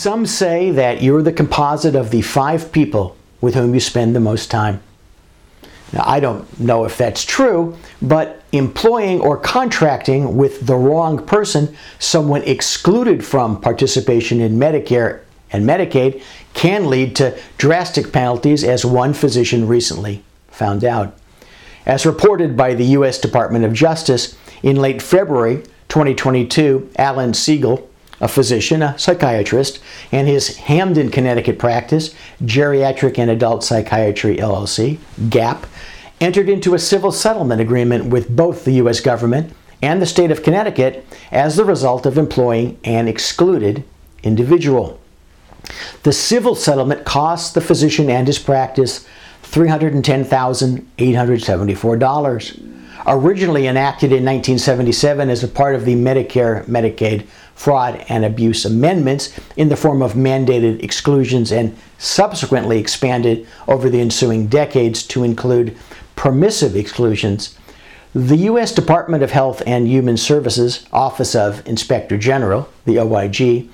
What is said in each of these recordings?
Some say that you're the composite of the five people with whom you spend the most time. Now, I don't know if that's true, but employing or contracting with the wrong person, someone excluded from participation in Medicare and Medicaid, can lead to drastic penalties, as one physician recently found out. As reported by the U.S. Department of Justice, in late February 2022, Alan Siegel, a physician, a psychiatrist, and his Hamden, Connecticut practice, Geriatric and Adult Psychiatry LLC, GAP, entered into a civil settlement agreement with both the U.S. government and the state of Connecticut as the result of employing an excluded individual. The civil settlement cost the physician and his practice $310,874. Originally enacted in 1977 as a part of the Medicare Medicaid Fraud and Abuse Amendments in the form of mandated exclusions and subsequently expanded over the ensuing decades to include permissive exclusions, the U.S. Department of Health and Human Services Office of Inspector General, the OIG,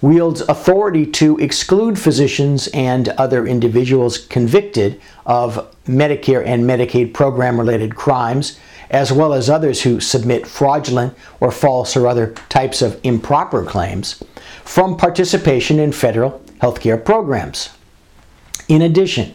wields authority to exclude physicians and other individuals convicted of Medicare and Medicaid program related crimes, as well as others who submit fraudulent or false or other types of improper claims, from participation in federal healthcare programs. In addition,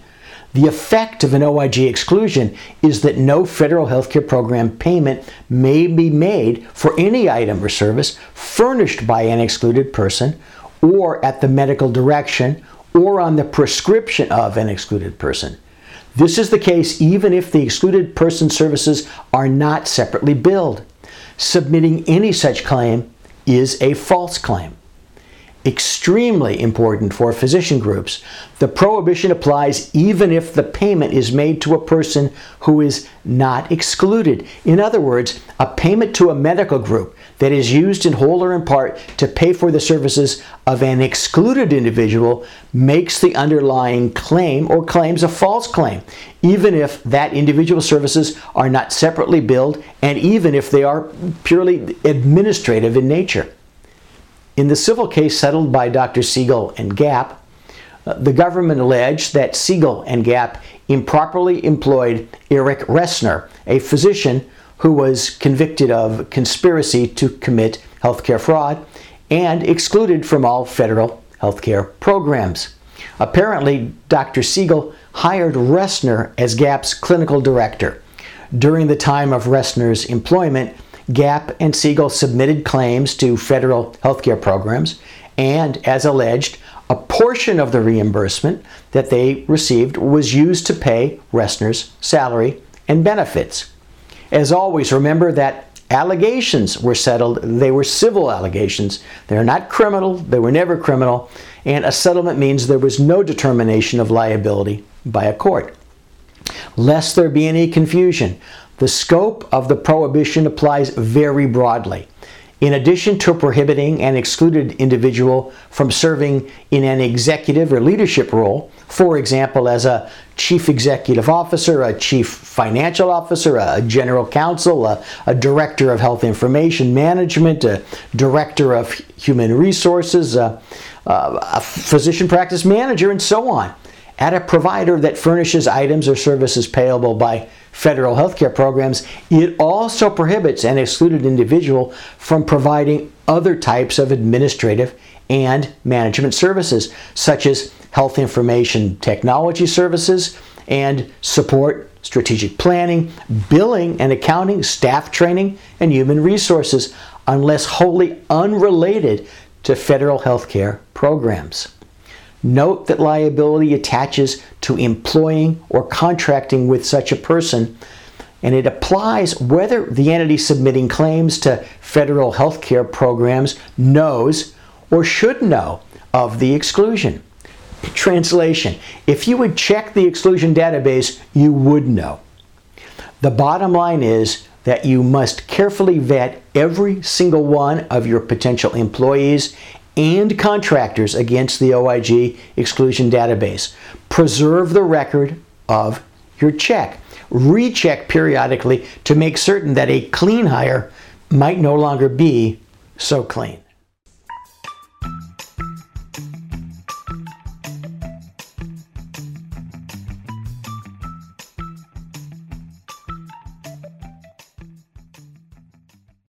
the effect of an OIG exclusion is that no federal healthcare program payment may be made for any item or service furnished by an excluded person or at the medical direction or on the prescription of an excluded person. This is the case even if the excluded person services are not separately billed. Submitting any such claim is a false claim extremely important for physician groups. The prohibition applies even if the payment is made to a person who is not excluded. In other words, a payment to a medical group that is used in whole or in part to pay for the services of an excluded individual makes the underlying claim or claims a false claim, even if that individual services are not separately billed and even if they are purely administrative in nature. In the civil case settled by Dr. Siegel and Gap, uh, the government alleged that Siegel and Gap improperly employed Eric Ressner, a physician who was convicted of conspiracy to commit healthcare fraud and excluded from all federal healthcare programs. Apparently, Dr. Siegel hired Ressner as Gap's clinical director. During the time of Ressner's employment, Gap and Siegel submitted claims to federal healthcare programs, and as alleged, a portion of the reimbursement that they received was used to pay Ressner's salary and benefits. As always, remember that allegations were settled. They were civil allegations. They're not criminal. They were never criminal. And a settlement means there was no determination of liability by a court. Lest there be any confusion, the scope of the prohibition applies very broadly. In addition to prohibiting an excluded individual from serving in an executive or leadership role, for example, as a chief executive officer, a chief financial officer, a general counsel, a, a director of health information management, a director of human resources, a, a physician practice manager, and so on, at a provider that furnishes items or services payable by federal healthcare programs, it also prohibits an excluded individual from providing other types of administrative and management services, such as health information technology services and support, strategic planning, billing and accounting, staff training, and human resources, unless wholly unrelated to federal healthcare programs. Note that liability attaches to employing or contracting with such a person, and it applies whether the entity submitting claims to federal health care programs knows or should know of the exclusion. Translation If you would check the exclusion database, you would know. The bottom line is that you must carefully vet every single one of your potential employees and contractors against the OIG exclusion database. Preserve the record of your check. Recheck periodically to make certain that a clean hire might no longer be so clean.